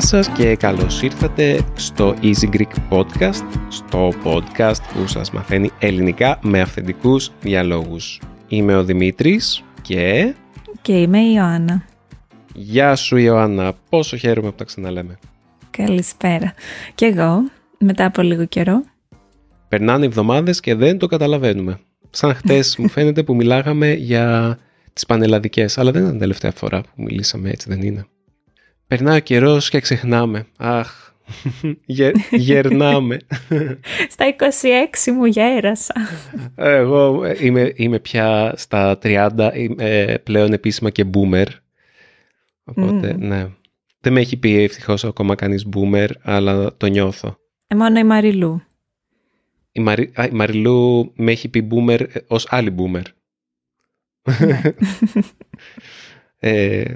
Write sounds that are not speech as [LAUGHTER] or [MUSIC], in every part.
Γεια σας και καλώς ήρθατε στο Easy Greek Podcast, στο podcast που σας μαθαίνει ελληνικά με αυθεντικούς διαλόγους. Είμαι ο Δημήτρης και... Και είμαι η Ιωάννα. Γεια σου Ιωάννα, πόσο χαίρομαι που τα ξαναλέμε. Καλησπέρα. Και εγώ, μετά από λίγο καιρό. Περνάνε εβδομάδες και δεν το καταλαβαίνουμε. Σαν χτες [LAUGHS] μου φαίνεται που μιλάγαμε για τις πανελλαδικές, αλλά δεν ήταν την τελευταία φορά που μιλήσαμε έτσι, δεν είναι. Περνάει ο καιρός και ξεχνάμε. Αχ, [LAUGHS] γερνάμε. [LAUGHS] Στα 26 μου γέρασα. Εγώ είμαι, είμαι πια στα 30, είμαι πλέον επίσημα και boomer. Οπότε, ναι. Δεν με έχει πει ευτυχώς ακόμα κανείς boomer, αλλά το νιώθω. Ε, μόνο η Μαριλού. Η, Μαρι, η Μαριλού με έχει πει boomer ως άλλη boomer. Ναι. [LAUGHS] ε,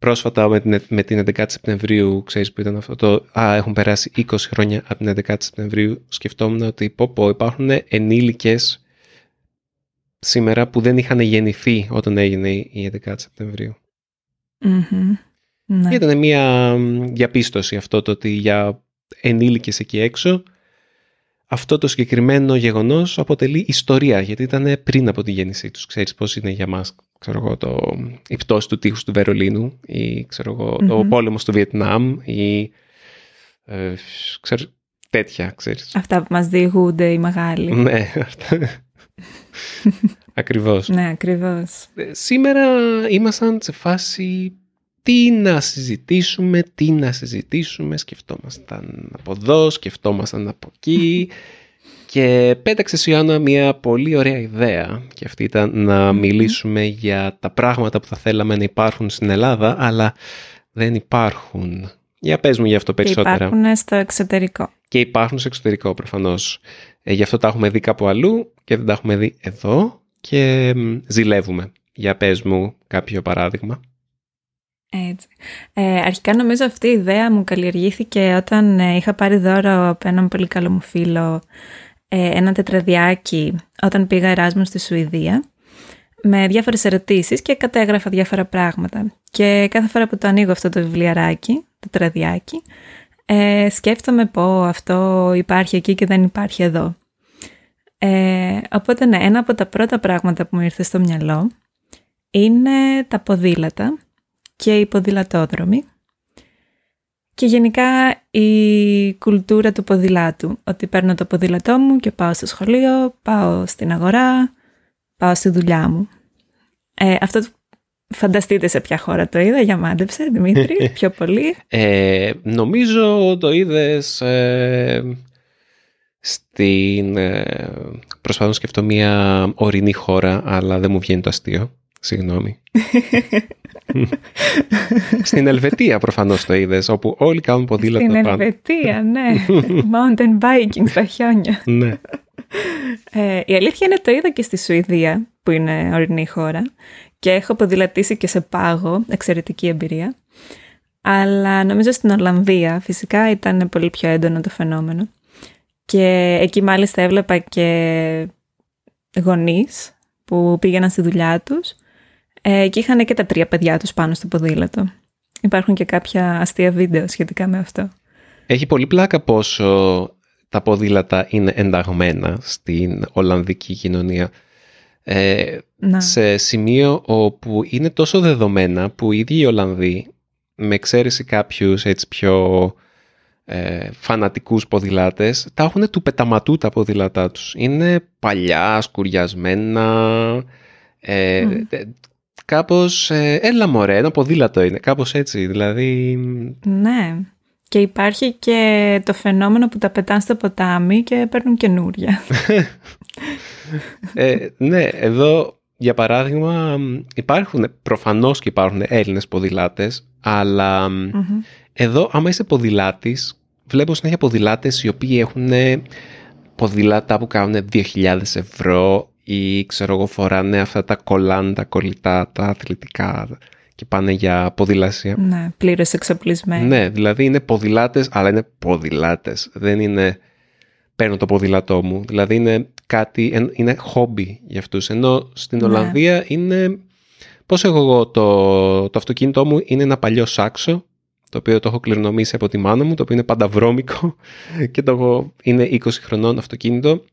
πρόσφατα με την, με την 11η Σεπτεμβρίου, ξέρεις που ήταν αυτό το «Α, έχουν περάσει 20 χρόνια από την 11η Σεπτεμβρίου», σκεφτόμουν ότι πω πω υπάρχουν ενήλικες σήμερα που δεν είχαν γεννηθεί όταν έγινε η 11η Σεπτεμβρίου. Mm-hmm. Ναι. Ήταν μια διαπίστωση αυτό το ότι για ενήλικες εκεί έξω αυτό το συγκεκριμένο γεγονός αποτελεί ιστορία γιατί ήταν πριν από τη γέννησή τους. Ξέρεις πώς είναι για μας ξέρω εγώ, το, η πτώση του τείχους του Βερολίνου ή ξέρω εγώ, mm-hmm. ο πόλεμος του Βιετνάμ ή ε, ξέρω, τέτοια, ξέρεις. Αυτά που μας διηγούνται οι μεγάλοι. Ναι, αυτά. [LAUGHS] ακριβώς. Ναι, ακριβώς. Ε, σήμερα ήμασταν σε φάση τι να συζητήσουμε, τι να συζητήσουμε, σκεφτόμασταν από εδώ, σκεφτόμασταν από εκεί και πέταξε Ιωάννα μια πολύ ωραία ιδέα και αυτή ήταν να μιλήσουμε για τα πράγματα που θα θέλαμε να υπάρχουν στην Ελλάδα αλλά δεν υπάρχουν. Για πες μου για αυτό περισσότερα. Και υπάρχουν στο εξωτερικό. Και υπάρχουν στο εξωτερικό προφανώς. Ε, γι' αυτό τα έχουμε δει κάπου αλλού και δεν τα έχουμε δει εδώ και ζηλεύουμε. Για πες μου κάποιο παράδειγμα. Έτσι. Ε, αρχικά νομίζω αυτή η ιδέα μου καλλιεργήθηκε όταν ε, είχα πάρει δώρο από έναν πολύ καλό μου φίλο ε, ένα τετραδιάκι όταν πήγα Εράσμου στη Σουηδία με διάφορες ερωτήσεις και κατέγραφα διάφορα πράγματα. Και κάθε φορά που το ανοίγω αυτό το βιβλιαράκι, το τετραδιάκι, ε, σκέφτομαι πω αυτό υπάρχει εκεί και δεν υπάρχει εδώ. Ε, οπότε ναι, ένα από τα πρώτα πράγματα που μου ήρθε στο μυαλό είναι τα ποδήλατα και οι ποδηλατόδρομοι και γενικά η κουλτούρα του ποδηλάτου. Ότι παίρνω το ποδήλατό μου και πάω στο σχολείο, πάω στην αγορά, πάω στη δουλειά μου. Ε, αυτό φανταστείτε σε ποια χώρα το είδα, για μάντεψε Δημήτρη, [LAUGHS] πιο πολύ. Ε, νομίζω το είδες ε, στην... Ε, προσπαθώ να σκεφτώ μια ορεινή χώρα, αλλά δεν μου βγαίνει το αστείο. Συγγνώμη. [LAUGHS] Στην Ελβετία προφανώς το είδες, όπου όλοι κάνουν ποδήλατα Στην Ελβετία, ναι. [LAUGHS] Mountain biking στα χιόνια. ναι. Ε, η αλήθεια είναι το είδα και στη Σουηδία, που είναι ορεινή χώρα, και έχω ποδηλατήσει και σε πάγο, εξαιρετική εμπειρία. Αλλά νομίζω στην Ολλανδία φυσικά ήταν πολύ πιο έντονο το φαινόμενο. Και εκεί μάλιστα έβλεπα και γονείς που πήγαιναν στη δουλειά τους ε, και είχαν και τα τρία παιδιά τους πάνω στο ποδήλατο. Υπάρχουν και κάποια αστεία βίντεο σχετικά με αυτό. Έχει πολύ πλάκα πόσο τα ποδήλατα είναι ενταγμένα στην Ολλανδική κοινωνία. Ε, σε σημείο όπου είναι τόσο δεδομένα που οι ίδιοι οι Ολλανδοί, με εξαίρεση κάποιους έτσι πιο ε, φανατικούς ποδηλάτες, τα έχουν του πεταματού τα ποδήλατά τους. Είναι παλιά, σκουριασμένα, ε, κάπως ε, έλα μωρέ, ένα ποδήλατο είναι, κάπως έτσι, δηλαδή... Ναι, και υπάρχει και το φαινόμενο που τα πετάνε στο ποτάμι και παίρνουν καινούρια. ε, ναι, εδώ για παράδειγμα υπάρχουν, προφανώς και υπάρχουν Έλληνες ποδηλάτες, εδώ άμα είσαι ποδηλάτης, βλέπω συνέχεια ποδηλάτες οι οποίοι έχουν ποδήλατα που κάνουν 2.000 ευρώ, ή ξέρω εγώ φοράνε αυτά τα κολάντα κολλητά, τα αθλητικά και πάνε για ποδηλασία. Ναι, πλήρως εξοπλισμένοι. Ναι, δηλαδή είναι ποδηλάτες, αλλά είναι ποδηλάτες. Δεν είναι παίρνω το ποδήλατό μου. Δηλαδή είναι κάτι, είναι χόμπι για αυτούς. Ενώ στην ναι. Ολλανδία είναι, πώς έχω εγώ το, το αυτοκίνητό μου είναι ένα παλιό σάξο το οποίο το έχω κληρονομήσει από τη μάνα μου, το οποίο είναι πάντα βρώμικο [LAUGHS] και το έχω, είναι 20 χρονών αυτοκίνητο.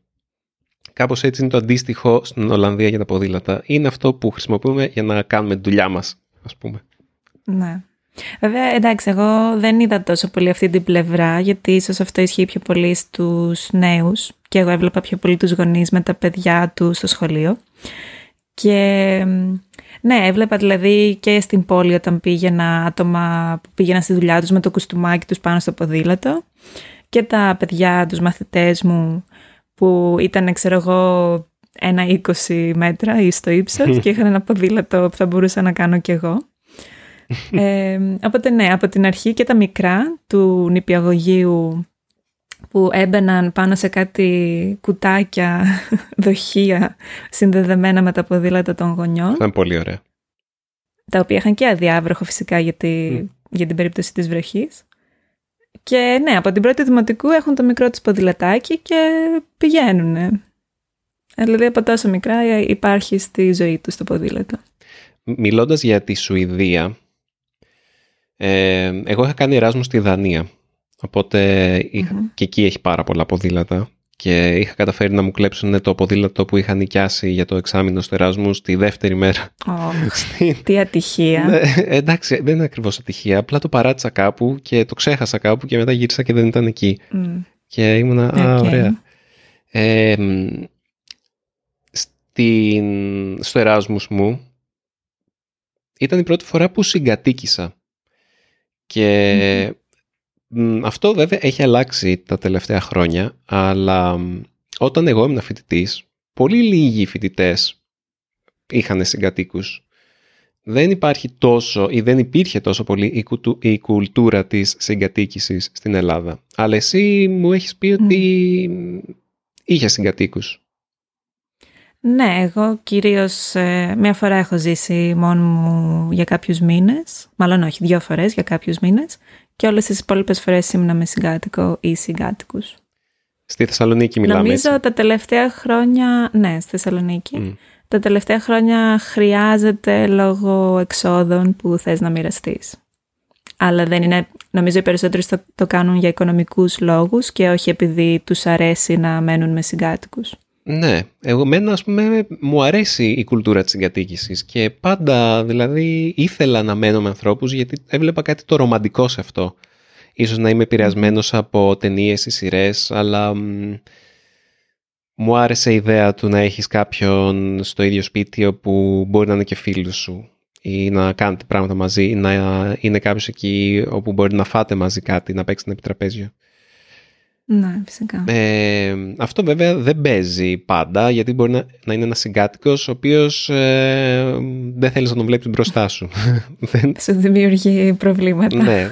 Κάπως έτσι είναι το αντίστοιχο στην Ολλανδία για τα ποδήλατα. Είναι αυτό που χρησιμοποιούμε για να κάνουμε τη δουλειά μας, ας πούμε. Ναι. Βέβαια, εντάξει, εγώ δεν είδα τόσο πολύ αυτή την πλευρά, γιατί ίσως αυτό ισχύει πιο πολύ στους νέους. Και εγώ έβλεπα πιο πολύ τους γονείς με τα παιδιά τους στο σχολείο. Και ναι, έβλεπα δηλαδή και στην πόλη όταν πήγαινα άτομα που πήγαιναν στη δουλειά τους με το κουστούμάκι τους πάνω στο ποδήλατο και τα παιδιά, τους μαθητές μου που ήταν, ξέρω εγώ, ένα 20 μέτρα ή στο ύψος και είχαν ένα ποδήλατο που θα μπορούσα να κάνω κι εγώ. ε, οπότε ναι, από την αρχή και τα μικρά του νηπιαγωγείου που έμπαιναν πάνω σε κάτι κουτάκια, [LAUGHS] δοχεία συνδεδεμένα με τα ποδήλατα των γονιών. Ήταν πολύ ωραία. Τα οποία είχαν και αδιάβροχο φυσικά γιατί, για την περίπτωση της βροχής. Και ναι, από την πρώτη δημοτικού έχουν το μικρό τους ποδηλατάκι και πηγαίνουν. Δηλαδή από τόσο μικρά υπάρχει στη ζωή τους το ποδήλατο. Μιλώντας για τη Σουηδία, ε, εγώ είχα κάνει εράσμο στη Δανία Οπότε και εκεί έχει πάρα πολλά ποδήλατα και είχα καταφέρει να μου κλέψουν το ποδήλατο που είχα νοικιάσει για το εξάμεινο στο Εράσμους τη δεύτερη μέρα. Oh, [LAUGHS] τι ατυχία. ναι, εντάξει, δεν είναι ακριβώς ατυχία. Απλά το παράτησα κάπου και το ξέχασα κάπου και μετά γύρισα και δεν ήταν εκεί. Και ήμουνα, okay. α, ωραία. Ε, στην, στο Εράσμους μου ήταν η πρώτη φορά που συγκατοίκησα. Και αυτό βέβαια έχει αλλάξει τα τελευταία χρόνια, αλλά όταν εγώ ήμουν φοιτητής, πολύ λίγοι φοιτητές είχαν συγκατοίκους. Δεν υπάρχει τόσο ή δεν υπήρχε τόσο πολύ η κουλτούρα της συγκατοίκησης στην Ελλάδα. Αλλά εσύ μου έχεις πει ότι είχες συγκατοίκους. Ναι, εγώ κυρίως ε, μία φορά έχω ζήσει μόνο μου για κάποιους μήνες, μάλλον όχι, δύο φορές για κάποιους μήνες και όλες τις υπόλοιπες φορές ήμουν με συγκάτοικο ή συγκάτοικους. Στη Θεσσαλονίκη μιλάμε Νομίζω τα τελευταία χρόνια, ναι, στη Θεσσαλονίκη, τα τελευταία χρόνια χρειάζεται λόγω εξόδων που θες να μοιραστείς. Αλλά δεν είναι, νομίζω οι περισσότεροι το, το κάνουν για οικονομικούς λόγους και όχι επειδή τους αρέσει να μένουν με συγκάτοικους. Ναι, εγώ μένα ας πούμε μου αρέσει η κουλτούρα της συγκατοίκησης και πάντα δηλαδή ήθελα να μένω με ανθρώπους γιατί έβλεπα κάτι το ρομαντικό σε αυτό. Ίσως να είμαι επηρεασμένος από ταινίες ή σειρές, αλλά μου άρεσε η ιδέα του να έχεις κάποιον στο ίδιο σπίτι όπου μπορεί να είναι και φίλος σου ή να κάνετε πράγματα μαζί ή να είναι κάποιος εκεί όπου μπορεί να φάτε μαζί κάτι, να παίξετε ένα επιτραπέζιο. Ναι, φυσικά. Ε, αυτό βέβαια δεν παίζει πάντα, γιατί μπορεί να, να είναι ένας συγκάτοικος ο οποίος ε, δεν θέλεις να τον βλέπεις μπροστά σου. [LAUGHS] Σου δημιουργεί προβλήματα. Ναι.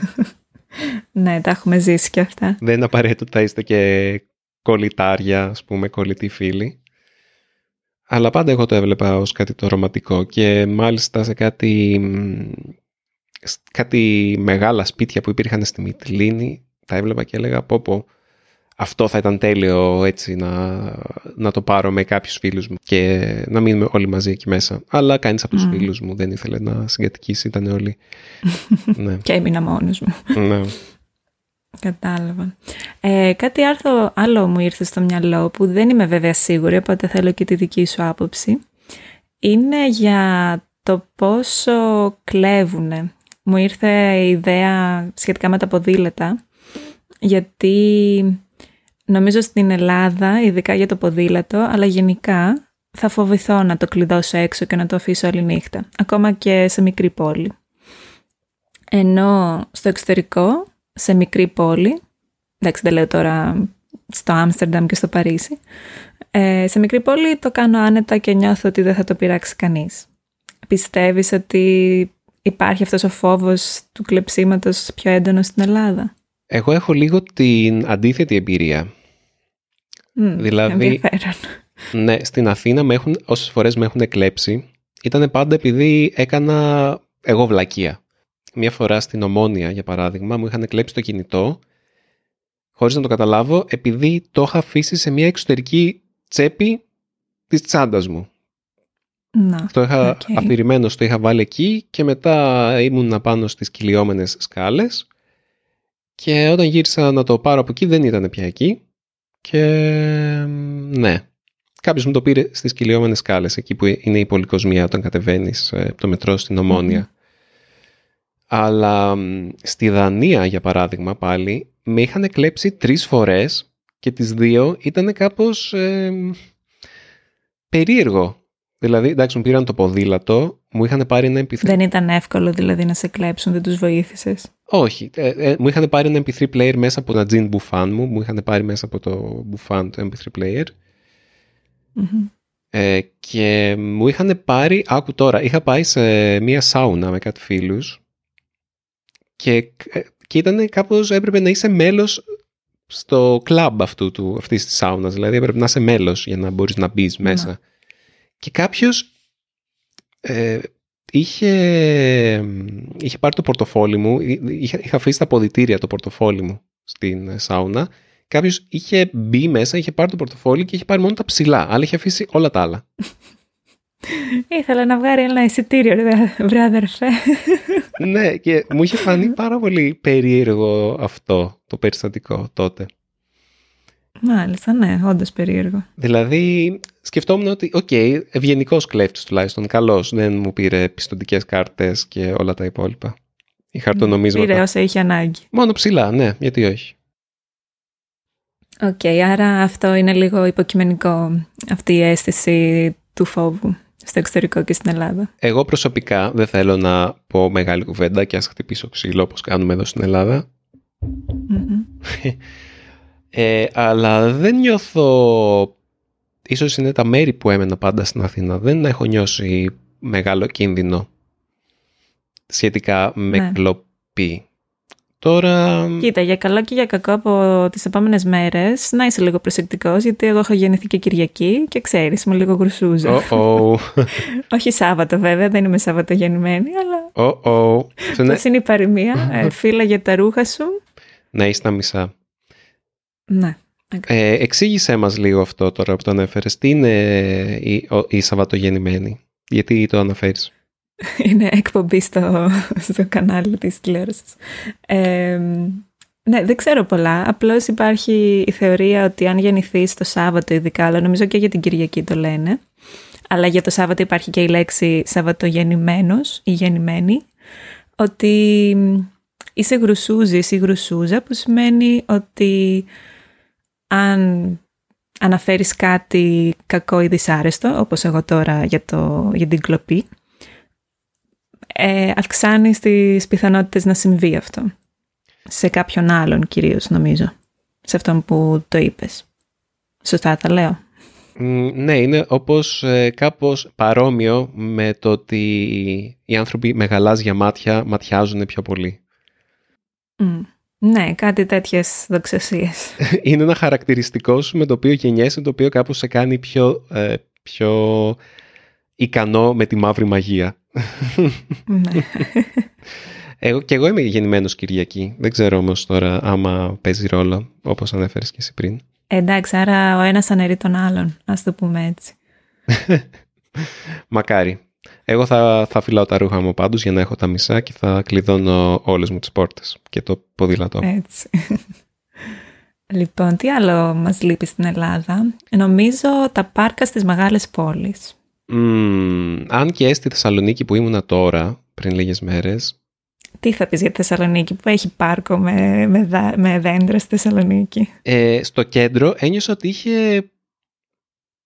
[LAUGHS] ναι, τα έχουμε ζήσει και αυτά. Δεν είναι απαραίτητο ότι θα είστε και κολλητάρια, ας πούμε, κολλητοί φίλοι. Αλλά πάντα εγώ το έβλεπα ως κάτι το ρομαντικό και μάλιστα σε κάτι, κάτι μεγάλα σπίτια που υπήρχαν στη Μυτιλίνη τα έβλεπα και έλεγα πω πω αυτό θα ήταν τέλειο έτσι να, να το πάρω με κάποιους φίλους μου και να μείνουμε όλοι μαζί εκεί μέσα. Αλλά κανείς από τους mm. φίλους μου δεν ήθελε να συγκατοικήσει, ήταν όλοι. [LAUGHS] ναι. Και έμεινα μόνος μου. ναι. Κατάλαβα. Ε, κάτι άρθρο, άλλο μου ήρθε στο μυαλό που δεν είμαι βέβαια σίγουρη, οπότε θέλω και τη δική σου άποψη. Είναι για το πόσο κλέβουνε. Μου ήρθε η ιδέα σχετικά με τα ποδήλατα, γιατί Νομίζω στην Ελλάδα, ειδικά για το ποδήλατο, αλλά γενικά θα φοβηθώ να το κλειδώσω έξω και να το αφήσω όλη νύχτα, ακόμα και σε μικρή πόλη. Ενώ στο εξωτερικό, σε μικρή πόλη, εντάξει δεν λέω τώρα στο Άμστερνταμ και στο Παρίσι, ε, σε μικρή πόλη το κάνω άνετα και νιώθω ότι δεν θα το πειράξει κανείς. Πιστεύεις ότι υπάρχει αυτός ο φόβος του κλεψίματος πιο έντονος στην Ελλάδα; Εγώ έχω λίγο την αντίθετη εμπειρία. Mm, δηλαδή, ναι, στην Αθήνα με έχουν, όσες φορές με έχουν κλέψει ήταν πάντα επειδή έκανα εγώ βλακεία. Μια φορά στην Ομόνια, για παράδειγμα, μου είχαν κλέψει το κινητό χωρίς να το καταλάβω επειδή το είχα αφήσει σε μια εξωτερική τσέπη της τσάντας μου. Να, το είχα okay. αφηρημένος, το είχα βάλει εκεί και μετά ήμουν πάνω στις κυλιόμενες σκάλες Και όταν γύρισα να το πάρω από εκεί δεν ήταν πια εκεί. Και ναι, κάποιος μου το πήρε στις κυλιόμενες σκάλες, εκεί που είναι η πολυκοσμία όταν κατεβαίνεις ε, το μετρό στην ομονια Αλλά στη Δανία, για παράδειγμα, πάλι, με είχαν κλέψει τρεις φορές και τις δύο ήταν κάπως ε, περίεργο. Δηλαδή, εντάξει, μου πήραν το ποδήλατο, μου είχαν πάρει ένα MP3. Δεν ήταν εύκολο δηλαδή να σε κλέψουν, δεν τους βοήθησες; Όχι. Ε, ε, μου είχαν πάρει ένα MP3 player μέσα από ένα jean buffan μου. Μου είχαν πάρει μέσα από το buffan το MP3 player. Ε, και μου είχαν πάρει, άκου τώρα, είχα πάει σε μία σάουνα με κάτι φίλους και, ε, και ήταν κάπως, έπρεπε να είσαι μέλος στο κλαμπ αυτού του, αυτής της σάουνας, δηλαδή έπρεπε να είσαι μέλος για να μπορείς να μπεις μέσα. Και κάποιος ε, είχε, είχε πάρει το πορτοφόλι μου, είχα, είχα αφήσει τα ποδητήρια το πορτοφόλι μου στην σάουνα. Κάποιος είχε μπει μέσα, είχε πάρει το πορτοφόλι και είχε πάρει μόνο τα ψηλά, αλλά είχε αφήσει όλα τα άλλα. [LAUGHS] Ήθελα να βγάλει ένα εισιτήριο, βρε αδερφέ. [LAUGHS] ναι, και μου είχε φανεί [LAUGHS] πάρα πολύ περίεργο αυτό το περιστατικό τότε. Μάλιστα, ναι, όντως περίεργο. Δηλαδή, σκεφτόμουν ότι, OK, okay, ευγενικός κλέφτης τουλάχιστον, καλός, δεν μου πήρε πιστωτικές κάρτες και όλα τα υπόλοιπα. Ή χαρτονομίσματα. Πήρε όσα είχε ανάγκη. Μόνο ψιλά, ναι, γιατί όχι. OK, okay, άρα αυτό είναι λίγο υποκειμενικό, αυτή η αίσθηση του φόβου στο εξωτερικό και στην Ελλάδα. Εγώ προσωπικά δεν θέλω να πω μεγάλη κουβέντα και ας χτυπήσω ξύλο όπως κάνουμε εδώ στην ελλαδα ε, αλλά δεν νιώθω, ίσως είναι τα μέρη που έμενα πάντα στην Αθήνα, δεν έχω νιώσει μεγάλο κίνδυνο σχετικά με ναι. κλοπή. Τώρα... Κοίτα, για καλό και για κακό από τις επόμενες μέρες να είσαι λίγο προσεκτικός γιατί εγώ έχω γεννηθεί και Κυριακή και ξέρεις, είμαι λίγο γρουσούζα. Oh [LAUGHS] Όχι Σάββατο βέβαια, δεν είμαι Σάββατο γεννημένη, αλλά... Oh [LAUGHS] -oh. Πώς είναι η παροιμία, ε, [LAUGHS] φύλλα για τα ρούχα σου. Να είσαι τα μισά. Ναι. Ε, εξήγησέ μας λίγο αυτό τώρα που το ανέφερες. Τι είναι η, η Σαββατογεννημένη, γιατί το αναφέρεις; [LAUGHS] Είναι εκπομπή στο, στο κανάλι της τηλεόρασης. Ε, ναι, δεν ξέρω πολλά. Απλώς υπάρχει η θεωρία ότι αν γεννηθεί το Σάββατο ειδικά, αλλά νομίζω και για την Κυριακή το λένε, αλλά για το Σάββατο υπάρχει και η λέξη Σαββατογεννημένος ή γεννημένη, ότι είσαι γρουσούζης ή γρουσούζα, που σημαίνει ότι αν αναφέρεις κάτι κακό ή δυσάρεστο, όπως εγώ τώρα για, το, για την κλοπή, ε, αυξάνει τις πιθανότητες να συμβεί αυτό. Σε κάποιον άλλον κυρίως νομίζω. Σε αυτόν που το είπες. Σωστά τα λέω. Ναι, είναι όπως ε, κάπως παρόμοιο με το ότι οι άνθρωποι με γαλάζια μάτια ματιάζουν πιο πολύ. Ναι, κάτι τέτοιες δοξασίες. [LAUGHS] είναι ένα χαρακτηριστικό σου με το οποίο γεννιέσαι, το οποίο κάπως σε κάνει πιο, ε, πιο ικανό με τη μαύρη μαγεία. Ναι. [LAUGHS] εγώ, και εγώ είμαι γεννημένος Κυριακή. Δεν ξέρω όμως τώρα άμα παίζει ρόλο, όπως ανέφερες και εσύ πριν. Εντάξει, άρα ο ένας αναιρεί τον άλλον, ας το πούμε έτσι. [LAUGHS] Μακάρι. Εγώ θα, θα φυλάω τα ρούχα μου πάντως για να έχω τα μισά και θα κλειδώνω όλες μου τις πόρτες και το ποδήλατό. Έτσι. λοιπόν, τι άλλο μας λείπει στην Ελλάδα; Νομίζω τα πάρκα στις μεγάλες πόλεις. Mm, αν και στη Θεσσαλονίκη που ήμουνα τώρα, πριν λίγες μέρες. Τι θα πεις για τη Θεσσαλονίκη που έχει πάρκο με, με, με δέντρα στη Θεσσαλονίκη; Ε, στο κέντρο ένιωσα ότι είχε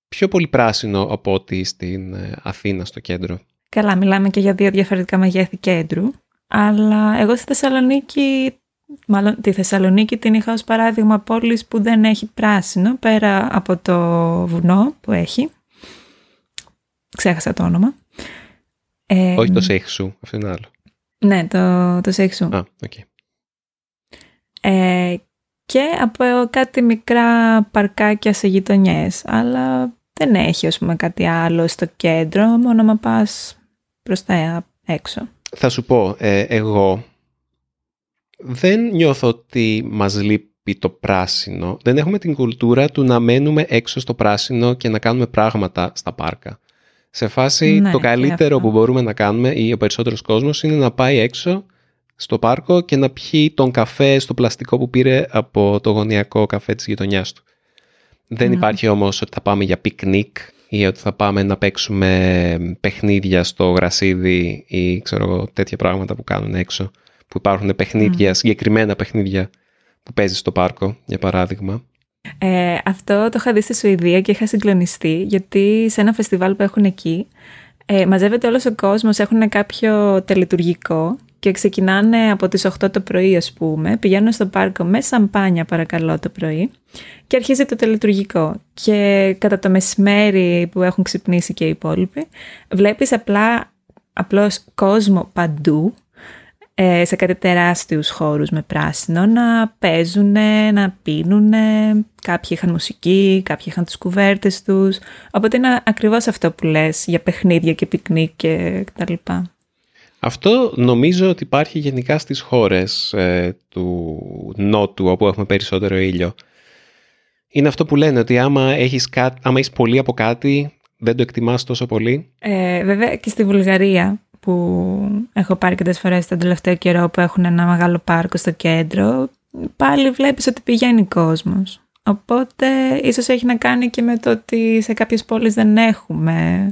πιο πολύ πράσινο από ότι στην ε, Αθήνα στο κέντρο. Καλά, μιλάμε και για δύο διαφορετικά μεγέθη κέντρου. Αλλά εγώ στη Θεσσαλονίκη, μάλλον τη Θεσσαλονίκη την είχα ως παράδειγμα πόλης που δεν έχει πράσινο πέρα από το βουνό που έχει Ξέχασα το όνομα. Ε, Όχι το Σέιχσου, αυτό είναι άλλο. Ναι, το, το Σέιχσου. Α, okay. ε, και από κάτι μικρά παρκάκια σε γειτονιές, αλλά δεν έχει ας πούμε κάτι άλλο στο κέντρο, μόνο να πας προς τα έξω. Θα σου πω, ε, εγώ δεν νιώθω ότι μας λείπει το πράσινο. Δεν έχουμε την κουλτούρα του να μένουμε έξω στο πράσινο και να κάνουμε πράγματα στα πάρκα. Σε φάση ναι, το καλύτερο που μπορούμε να κάνουμε ή ο περισσότερος κόσμος είναι να πάει έξω στο πάρκο και να πιει τον καφέ στο πλαστικό που πήρε από το γωνιακό καφέ της γειτονιάς του. Δεν υπάρχει όμως ότι θα πάμε για πικνίκ ή ότι θα πάμε να παίξουμε παιχνίδια στο γρασίδι ή ξέρω τέτοια πράγματα που κάνουν έξω. Που υπάρχουν παιχνίδια, συγκεκριμένα παιχνίδια που παίζει στο πάρκο, για παράδειγμα. Ε, αυτό το είχα δει στη Σουηδία και είχα συγκλονιστεί γιατί σε ένα φεστιβάλ που έχουν εκεί ε, μαζεύεται όλος ο κόσμος, έχουν κάποιο τελετουργικό και ξεκινάνε από τις 8 το πρωί ας πούμε, πηγαίνουν στο πάρκο με σαμπάνια παρακαλώ το πρωί. Και αρχίζει το τελετουργικό. Και κατά το μεσημέρι που έχουν ξυπνήσει και οι υπόλοιποι βλέπεις απλά απλώς κόσμο παντού ε, σε κάτι τεράστιους χώρους με πράσινο να παίζουν, να πίνουν, κάποιοι είχαν μουσική, κάποιοι είχαν τις κουβέρτες τους, οπότε είναι ακριβώς αυτό που λες για παιχνίδια και πικνίκ και τα λοιπά. Αυτό νομίζω ότι υπάρχει γενικά στις χώρες ε, του νότου όπου έχουμε περισσότερο ήλιο. Είναι αυτό που λένε ότι άμα έχεις, κά... άμα έχεις πολύ από κάτι δεν το εκτιμάς τόσο πολύ. Ε, βέβαια και στη Βουλγαρία που έχω πάρει και τις φορές τον τελευταίο καιρό που έχουν ένα μεγάλο πάρκο στο κέντρο πάλι βλέπεις ότι πηγαίνει κόσμος. Οπότε ίσως έχει να κάνει και με το ότι σε κάποιες πόλεις δεν έχουμε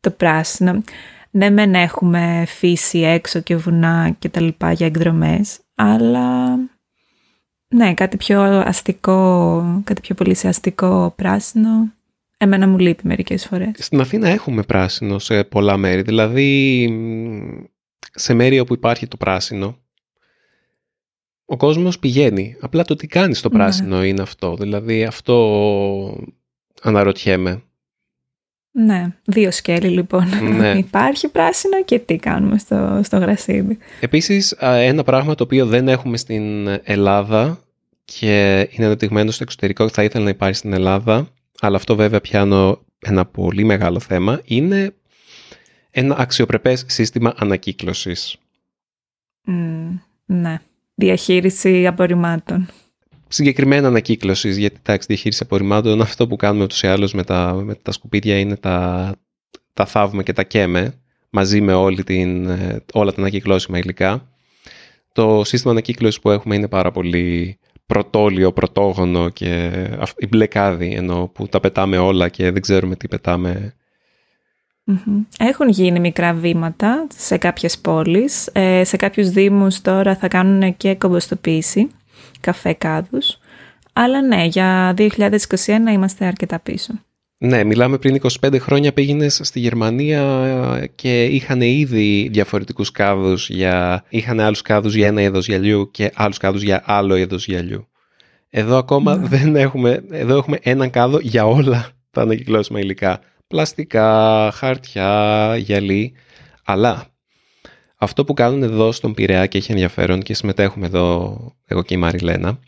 το πράσινο ναι μεν έχουμε φύση έξω και βουνά και τα λοιπά για εκδρομές, αλλά ναι, κάτι πιο αστικό, κάτι πιο πολύ σε αστικό πράσινο, εμένα μου λείπει μερικές φορές. Στην Αθήνα έχουμε πράσινο σε πολλά μέρη, δηλαδή σε μέρη όπου υπάρχει το πράσινο, ο κόσμος πηγαίνει. Απλά το τι κάνεις στο ναι. πράσινο είναι αυτό. Δηλαδή αυτό αναρωτιέμαι. Ναι, δύο σκέλη λοιπόν. Ναι. [LAUGHS] Υπάρχει πράσινο και τι κάνουμε στο, στο γρασίδι. Επίσης, ένα πράγμα το οποίο δεν έχουμε στην Ελλάδα και είναι αναπτυγμένο στο εξωτερικό και θα ήθελα να υπάρχει στην Ελλάδα, αλλά αυτό βέβαια πιάνω ένα πολύ μεγάλο θέμα, είναι ένα αξιοπρεπές σύστημα ανακύκλωσης. ναι, διαχείριση απορριμμάτων συγκεκριμένα ανακύκλωση, γιατί τάξη διαχείριση απορριμμάτων, αυτό που κάνουμε ούτως ή άλλως με τα, με τα σκουπίδια είναι τα, τα θάβουμε και τα καίμε μαζί με όλη την, ε, όλα τα ανακυκλώσιμα υλικά. Το σύστημα ανακύκλωσης που έχουμε είναι πάρα πολύ πρωτόλιο, πρωτόγονο και η μπλεκάδη ενώ που τα πετάμε όλα και δεν ξέρουμε τι πετάμε. Έχουν γίνει μικρά βήματα σε κάποιες πόλεις. Ε, σε κάποιους δήμους τώρα θα κάνουν και κομποστοποίηση καφέ κάδους. Αλλά ναι, για 2021 είμαστε αρκετά πίσω. Ναι, μιλάμε πριν 25 χρόνια πήγαινες στη Γερμανία και είχαν ήδη διαφορετικούς κάδους για... Είχαν άλλους κάδους για ένα είδος γυαλιού και άλλους κάδους για άλλο είδος γυαλιού. Εδώ ακόμα ναι. δεν έχουμε... Εδώ έχουμε έναν κάδο για όλα τα ανακυκλώσιμα υλικά. Πλαστικά, χαρτιά, γυαλί. Αλλά αυτό που κάνουν εδώ στον Πειραιά και έχει ενδιαφέρον και συμμετέχουμε εδώ εγώ και η μαριλενα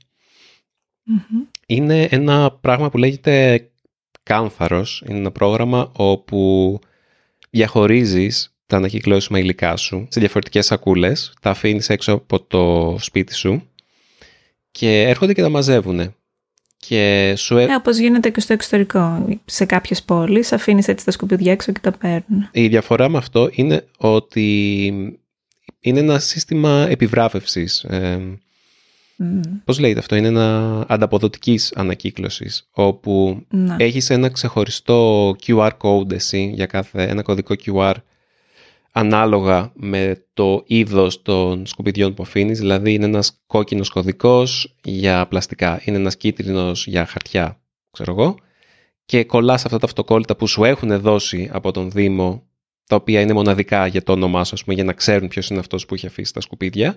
είναι ένα πράγμα που λέγεται Κάμφαρος. Είναι ένα πρόγραμμα όπου διαχωρίζεις τα ανακυκλώσιμα υλικά σου σε διαφορετικές σακούλες, τα αφήνεις έξω από το σπίτι σου και έρχονται και τα μαζεύουν. Και σου... ε, όπως γίνεται και στο εξωτερικό. Σε κάποιες πόλεις αφήνεις έτσι τα σκουπίδια έξω και τα παίρνουν. Η διαφορά με αυτό είναι ότι είναι ένα σύστημα επιβράβευσης. Ε, mm. Πώς λέγεται αυτό, είναι ένα ανταποδοτικής ανακύκλωσης, όπου ναι. έχεις ένα ξεχωριστό QR code εσύ για κάθε ένα κωδικό QR ανάλογα με το είδος των σκουπιδιών που αφήνεις, δηλαδή είναι ένας κόκκινος κωδικός για πλαστικά, είναι ένας κίτρινος για χαρτιά, ξέρω εγώ, και κολλάς αυτά τα αυτοκόλλητα που σου έχουν δώσει από τον Δήμο, τα οποία είναι μοναδικά για το όνομά σου, πούμε, για να ξέρουν ποιος είναι αυτός που έχει αφήσει τα σκουπίδια,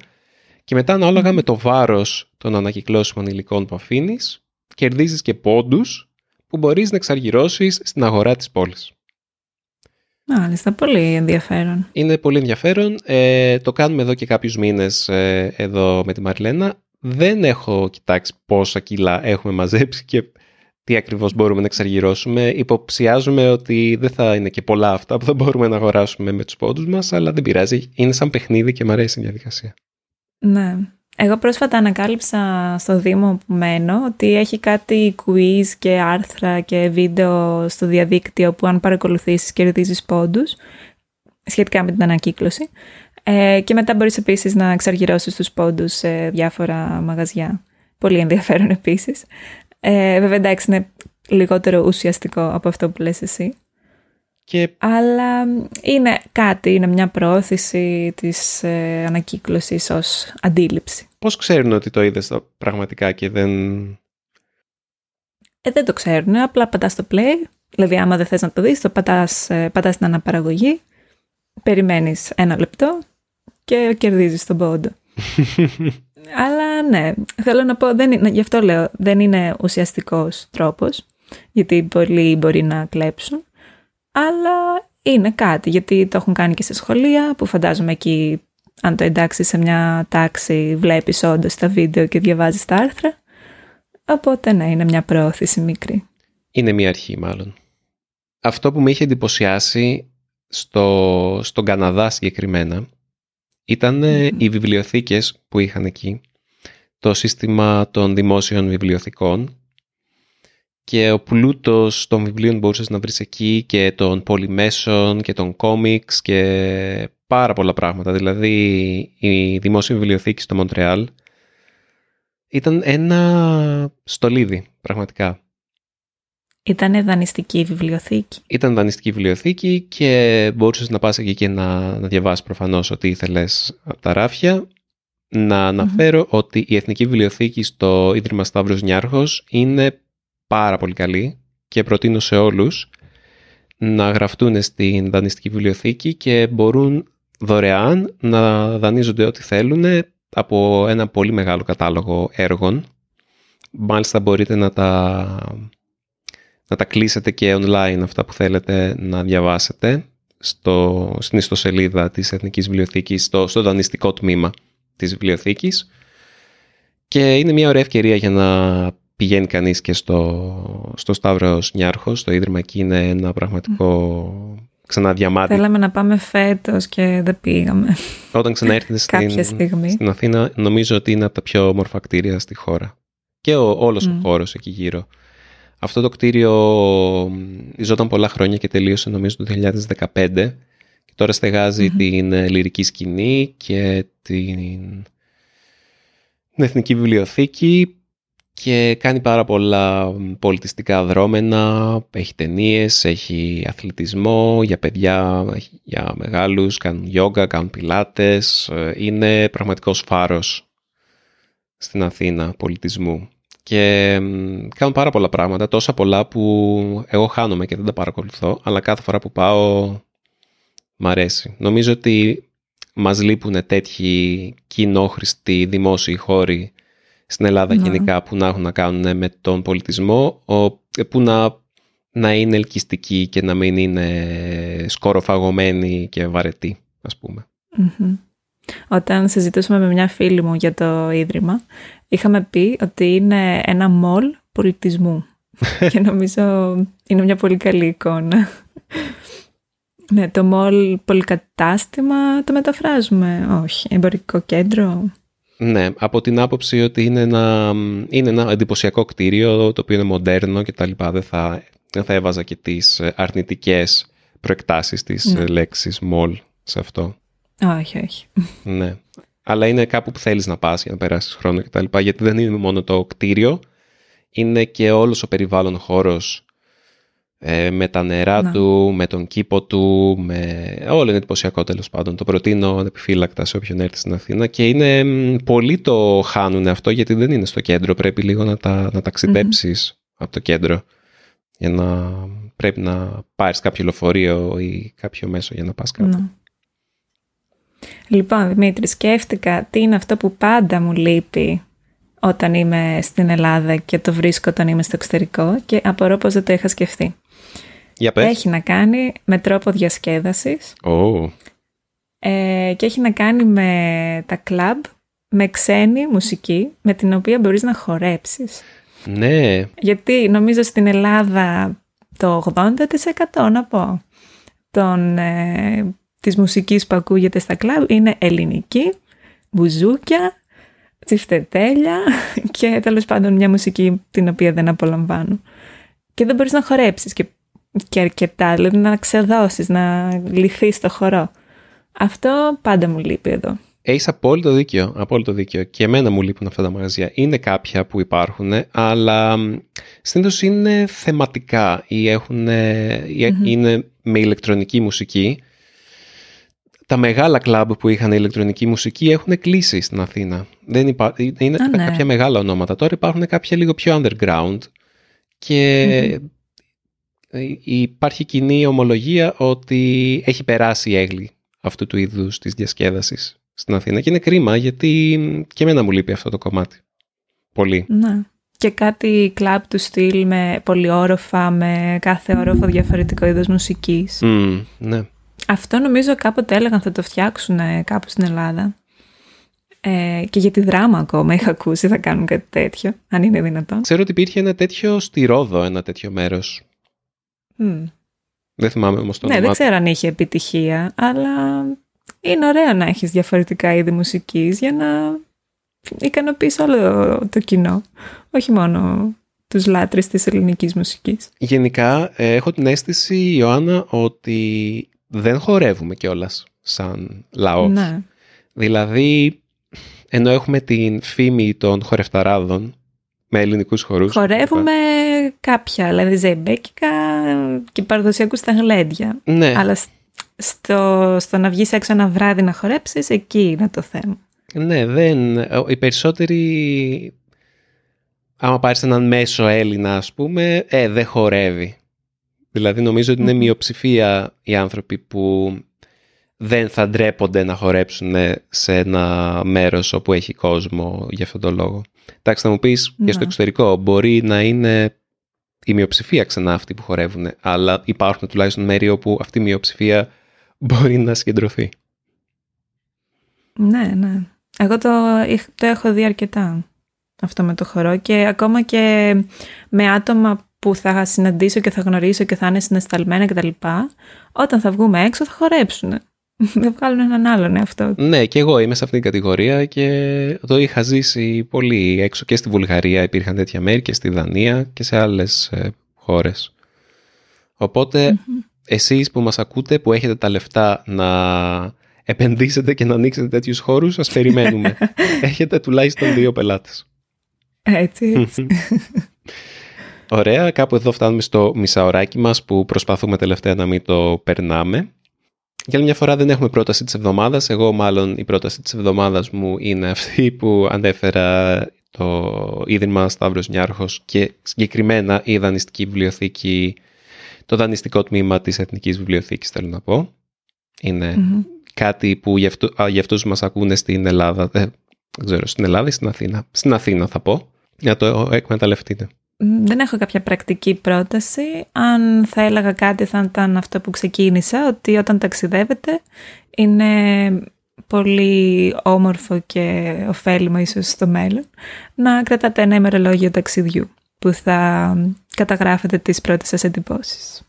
και μετά ανάλογα με το βάρος των ανακυκλώσιμων υλικών που αφήνεις, κερδίζεις και πόντους που μπορείς να εξαργυρώσεις στην αγορά της πόλης. Μάλιστα, πολύ ενδιαφέρον. Είναι πολύ ενδιαφέρον. Ε, το κάνουμε εδώ και κάποιους μήνες ε, εδώ με τη Μαριλένα. Δεν έχω κοιτάξει πόσα κιλά έχουμε μαζέψει και τι ακριβώς μπορούμε να εξαργυρώσουμε. Υποψιάζουμε ότι δεν θα είναι και πολλά αυτά που θα μπορούμε να αγοράσουμε με τους πόντους μας, αλλά δεν πειράζει. Είναι σαν παιχνίδι και μου αρέσει η διαδικασία. Ναι. Εγώ πρόσφατα ανακάλυψα στο Δήμο που μένω ότι έχει κάτι quiz και άρθρα και βίντεο στο διαδίκτυο που αν παρακολουθήσεις κερδίζεις πόντους σχετικά με την ανακύκλωση. Ε, και μετά μπορείς επίσης να εξαργυρώσεις τους πόντους σε διάφορα μαγαζιά. Πολύ ενδιαφέρον επίσης. Ε, βέβαια εντάξει είναι λιγότερο ουσιαστικό από αυτό που λες εσύ. Και... Αλλά είναι κάτι, είναι μια πρόθεση της ε, ανακύκλωσης ως αντίληψη. Πώς ξέρουν ότι το είδες πραγματικά και δεν... Ε, δεν το ξέρουν, απλά πατάς το play, δηλαδή άμα δεν θες να το δεις, το πατάς, ε, πατάς την αναπαραγωγή, περιμένεις ένα λεπτό και κερδίζεις τον πόντο. [LAUGHS] Αλλά ναι, θέλω να πω, δεν είναι, γι' αυτό λέω, δεν είναι ουσιαστικός τρόπος, γιατί πολλοί μπορεί να κλέψουν, αλλά είναι κάτι, γιατί το έχουν κάνει και σε σχολεία, που φαντάζομαι εκεί, αν το εντάξει σε μια τάξη, βλέπεις όντως τα βίντεο και διαβάζεις τα άρθρα. Οπότε ναι, είναι μια προώθηση μικρή. Είναι μια αρχή μάλλον. Αυτό που με είχε εντυπωσιάσει στο, στον Καναδά συγκεκριμένα ήταν οι βιβλιοθήκες που είχαν εκεί, το σύστημα των δημόσιων βιβλιοθηκών και ο πλούτος των βιβλίων μπορούσες να βρεις εκεί και των πολυμέσων και των κόμιξ και πάρα πολλά πράγματα. Δηλαδή η δημόσια βιβλιοθήκη στο Μοντρεάλ ήταν ένα στολίδι πραγματικά. Ήταν δανειστική βιβλιοθήκη. Ήταν δανειστική βιβλιοθήκη και μπορούσες να πας εκεί και να, να διαβάσεις προφανώς ό,τι ήθελες από τα ράφια. Να αναφερω ότι η Εθνική Βιβλιοθήκη στο Ίδρυμα Σταύρος Νιάρχος είναι πάρα πολύ καλή και προτείνω σε όλους να γραφτούν στην δανειστική βιβλιοθήκη και μπορούν δωρεάν να δανείζονται ό,τι θέλουν από ένα πολύ μεγάλο κατάλογο έργων. Μάλιστα μπορείτε να τα, να τα κλείσετε και online αυτά που θέλετε να διαβάσετε στο, στην ιστοσελίδα της Εθνικής Βιβλιοθήκης, στο, στο δανειστικό τμήμα της βιβλιοθήκης. Και είναι μια ωραία ευκαιρία για να πηγαίνει κανείς και στο, στο Σταύρος Νιάρχος, το Ίδρυμα εκεί είναι ένα πραγματικό ξαναδιαμάτι. Θέλαμε να πάμε φέτος και δεν πήγαμε. Όταν ξαναέρθετε [LAUGHS] στην, στην Αθήνα νομίζω ότι είναι από τα πιο όμορφα κτίρια στη χώρα. Και ο, όλος ο χώρος εκεί γύρω. Αυτό το κτίριο ζόταν πολλά χρόνια και τελείωσε νομίζω το 2015 και τώρα την λυρική σκηνή και την Εθνική Βιβλιοθήκη και κάνει πάρα πολλά πολιτιστικά δρόμενα, έχει ταινίες, έχει αθλητισμό για παιδιά, για μεγάλους, κάνουν γιόγκα, κάνουν πιλάτες, ε, είναι πραγματικός φάρος στην Αθήνα πολιτισμού. Και κάνουν πάρα πολλά πράγματα, τόσα πολλά που εγώ χάνομαι και δεν τα παρακολουθώ, αλλά κάθε φορά που πάω μ' αρέσει. Νομίζω ότι μας λείπουν τέτοιοι κοινόχρηστοι δημόσιοι χώροι στην Ελλάδα ναι. γενικά που να έχουν να κάνουν με τον πολιτισμό, που να, να είναι ελκυστικοί και να μην είναι σκοροφαγωμένοι και βαρετοί, ας πουμε Όταν συζητούσαμε με μια φίλη μου για το Ίδρυμα, είχαμε πει ότι είναι ένα μολ πολιτισμού. [LAUGHS] και νομίζω είναι μια πολύ καλή εικόνα. Ναι, το μολ πολυκατάστημα το μεταφράζουμε. Όχι, εμπορικό κέντρο. Ναι, από την άποψη ότι είναι ένα, είναι ένα εντυπωσιακό κτίριο το οποίο είναι μοντέρνο και τα λοιπά. Δεν θα, δεν θα έβαζα και τις αρνητικές προεκτάσεις της ναι. λέξης mall σε αυτό. Όχι, όχι. Ναι. Αλλά είναι κάπου που θέλεις να πας για να περάσεις χρόνο και τα λοιπά, γιατί δεν είναι μόνο το κτίριο, είναι και όλος ο περιβάλλον χώρος ε, με τα νερά ναι. του, με τον κήπο του, με... όλο είναι εντυπωσιακό τέλος πάντων. Το προτείνω ανεπιφύλακτα σε όποιον έρθει στην Αθήνα και είναι πολλοί το χάνουν αυτό γιατί δεν είναι στο κέντρο. Πρέπει λίγο να τα, να ταξιδεψεις από το κέντρο για να πρέπει να πάρεις κάποιο λεωφορείο ή κάποιο μέσο για να πας κάτω. Ναι. Λοιπόν, Δημήτρη, σκέφτηκα τι είναι αυτό που πάντα μου λείπει όταν είμαι στην Ελλάδα και το βρίσκω όταν είμαι στο εξωτερικό και απορώ πως δεν το είχα σκεφτεί. Έχει να κάνει με τρόπο διασκέδασης. Oh. Ε, και έχει να κάνει με τα κλαμπ, με ξένη μουσική, με την οποία μπορείς να χορέψεις. Ναι. Γιατί νομίζω στην Ελλάδα το 80% να πω των, ε, της μουσικής που ακούγεται στα κλαμπ είναι ελληνική, μπουζούκια, τσιφτετέλια [LAUGHS] και τέλος πάντων μια μουσική την οποία δεν απολαμβάνω. Και δεν μπορείς να χορέψεις και και αρκετά, δηλαδή να ξεδώσεις, να λυθείς το χορό. Αυτό πάντα μου λείπει εδώ. Έχεις απόλυτο δίκιο, απόλυτο δίκιο. Και εμένα μου λείπουν αυτά τα μαγαζιά. Είναι κάποια που υπάρχουν, αλλά συνήθως είναι θεματικά ή έχουν, είναι με ηλεκτρονική μουσική. Τα μεγάλα κλαμπ που είχαν ηλεκτρονική μουσική έχουν κλείσει στην Αθήνα. Δεν υπά... Είναι Α, ναι. κάποια μεγάλα ονόματα. Τώρα υπάρχουν κάποια λίγο πιο underground και υπάρχει κοινή ομολογία ότι έχει περάσει η έγκλη αυτού του είδους της διασκέδασης στην Αθήνα και είναι κρίμα γιατί και εμένα μου λείπει αυτό το κομμάτι. Πολύ. Ναι. Και κάτι κλαμπ του στυλ με πολυόροφα, με κάθε όροφο διαφορετικό είδος μουσικής. Mm, ναι. Αυτό νομίζω κάποτε έλεγαν θα το φτιάξουν κάπου στην Ελλάδα. Ε, και για τη δράμα ακόμα είχα ακούσει θα κάνουν κάτι τέτοιο, αν είναι δυνατόν. Ξέρω ότι υπήρχε ένα τέτοιο στη Ρόδο, ένα τέτοιο μέρος. Mm. Δεν θυμάμαι όμως το Ναι, δεν ξέρω αν είχε επιτυχία, αλλά είναι ωραίο να έχεις διαφορετικά είδη μουσικής για να ικανοποιείς όλο το κοινό. Όχι μόνο τους λάτρες της ελληνικής μουσικής. Γενικά έχω την αίσθηση, Ιωάννα, ότι δεν χορεύουμε κιόλας σαν λαός. Ναι. Δηλαδή, ενώ έχουμε την φήμη των χορευταράδων με ελληνικούς χορούς. Χορεύουμε κάποια, δηλαδή ζεμπέκικα και παραδοσιακού στα γλέντια. Ναι. Αλλά στο, στο να βγεις έξω ένα βράδυ να χορέψεις, εκεί είναι το θέμα. Ναι, δεν. Οι περισσότεροι, άμα πάρεις έναν μέσο Έλληνα, ας πούμε, ε, δεν χορεύει. Δηλαδή νομίζω ότι είναι μειοψηφία οι άνθρωποι που δεν θα ντρέπονται να χορέψουν σε ένα μέρος όπου έχει κόσμο για αυτόν τον λόγο. Εντάξει, θα μου πεις και στο ναι. εξωτερικό μπορεί να είναι η μειοψηφία ξανά αυτοί που χορεύουν, αλλά υπάρχουν τουλάχιστον μέρη όπου αυτή η μειοψηφία μπορεί να συγκεντρωθεί. Ναι, ναι. Εγώ το, το έχω δει αρκετά αυτό με το χορό και ακόμα και με άτομα που θα συναντήσω και θα γνωρίσω και θα είναι συναισθαλμένα κτλ. Όταν θα βγούμε έξω θα χορέψουν. [LAUGHS] Δεν βγάλουν έναν άλλον αυτό. Ναι, και εγώ είμαι σε αυτήν την κατηγορία και το είχα ζήσει πολύ έξω και στη Βουλγαρία υπήρχαν τέτοια μέρη και στη Δανία και σε άλλες ε, χώρες. Οπότε εσείς που μας ακούτε, που έχετε τα λεφτά να επενδύσετε και να ανοίξετε τέτοιους χώρους, σας περιμένουμε. [LAUGHS] έχετε τουλάχιστον δύο πελάτες. Έτσι, έτσι. [LAUGHS] Ωραία, κάπου εδώ φτάνουμε στο μισάωράκι μας που προσπαθούμε τελευταία να μην το περνάμε. Για άλλη μια φορά δεν έχουμε πρόταση της εβδομάδας. Εγώ μάλλον η πρόταση της εβδομάδας μου είναι αυτή που ανέφερα το Ίδρυμα Σταύρος Νιάρχος και συγκεκριμένα η δανειστική βιβλιοθήκη το δανειστικό τμήμα της Εθνικής Βιβλιοθήκης θέλω να πω. ειναι κάτι που για, αυτού, α, για αυτούς που μας ακούνε στην Ελλάδα, δεν ξέρω, στην Ελλάδα ή στην Αθήνα. Στην Αθήνα θα πω, για το εκμεταλλευτείτε. Δεν έχω κάποια πρακτική πρόταση. Αν θα έλεγα κάτι θα ήταν αυτό που ξεκίνησα, ότι όταν ταξιδεύετε είναι πολύ όμορφο και ωφέλιμο ίσως στο μέλλον να κρατάτε ένα ημερολόγιο ταξιδιού που θα καταγράφετε τις πρώτες σας εντυπώσεις.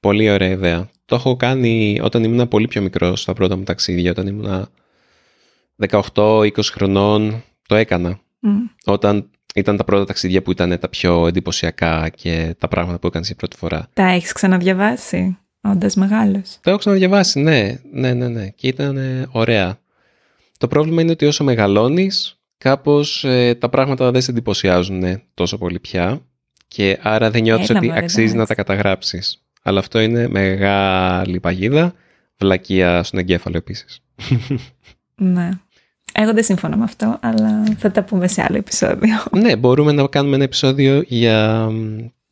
Πολύ ωραία ιδέα. Το έχω κάνει όταν ήμουν πολύ πιο μικρός στα πρώτα μου ταξίδια, όταν ήμουν 18-20 χρονών, το έκανα. Όταν ήταν τα πρώτα ταξίδια που ήταν τα πιο εντυπωσιακά και τα πράγματα που έκανες για πρώτη φορά. Τα έχεις ξαναδιαβάσει, όντας μεγάλος; Τα έχω ξαναδιαβάσει, ναι, ναι, ναι, ναι. Και ήταν ωραία. Το πρόβλημα είναι ότι όσο μεγαλώνεις, κάπως ε, τα πράγματα δεν σε εντυπωσιάζουν τόσο πολύ πια και άρα δεν νιώθεις ότι αξίζει να τα καταγράψεις. Αλλά αυτό είναι μεγάλη παγίδα, βλακεία στον εγκέφαλο επίσης. Ναι. Εγώ δεν συμφωνώ με αυτό, αλλά θα τα πούμε σε άλλο επεισόδιο. Ναι, μπορούμε να κάνουμε ένα επεισόδιο για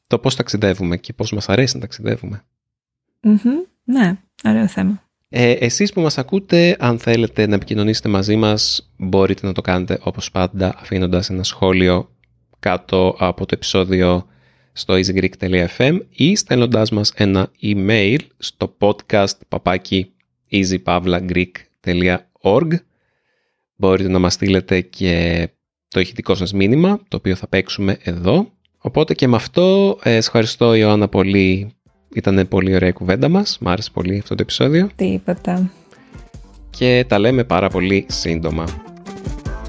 το πώς ταξιδεύουμε και πώς μας αρέσει να ταξιδεύουμε. Ναι, ωραίο θέμα. Ε, εσείς που μας ακούτε, αν θέλετε να επικοινωνήσετε μαζί μας, μπορείτε να το κάνετε όπως πάντα αφήνοντας ένα σχόλιο κάτω από το επεισόδιο στο easygreek.fm ή στέλνοντας μας ένα email στο podcast papaki easypavlagreek.org Μπορείτε να μας στείλετε και το ηχητικό σας μήνυμα, το οποίο θα παίξουμε εδώ. Οπότε και με αυτό, ε, ευχαριστώ Ιωάννα πολύ ήταν πολύ ωραία η κουβέντα μας. Μ' άρεσε πολύ αυτό το επεισόδιο. Τίποτα. Και τα λέμε πάρα πολύ σύντομα.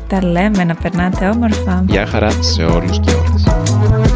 Τα λέμε να περνάτε όμορφα. Γεια χαρά σε όλους και όλες.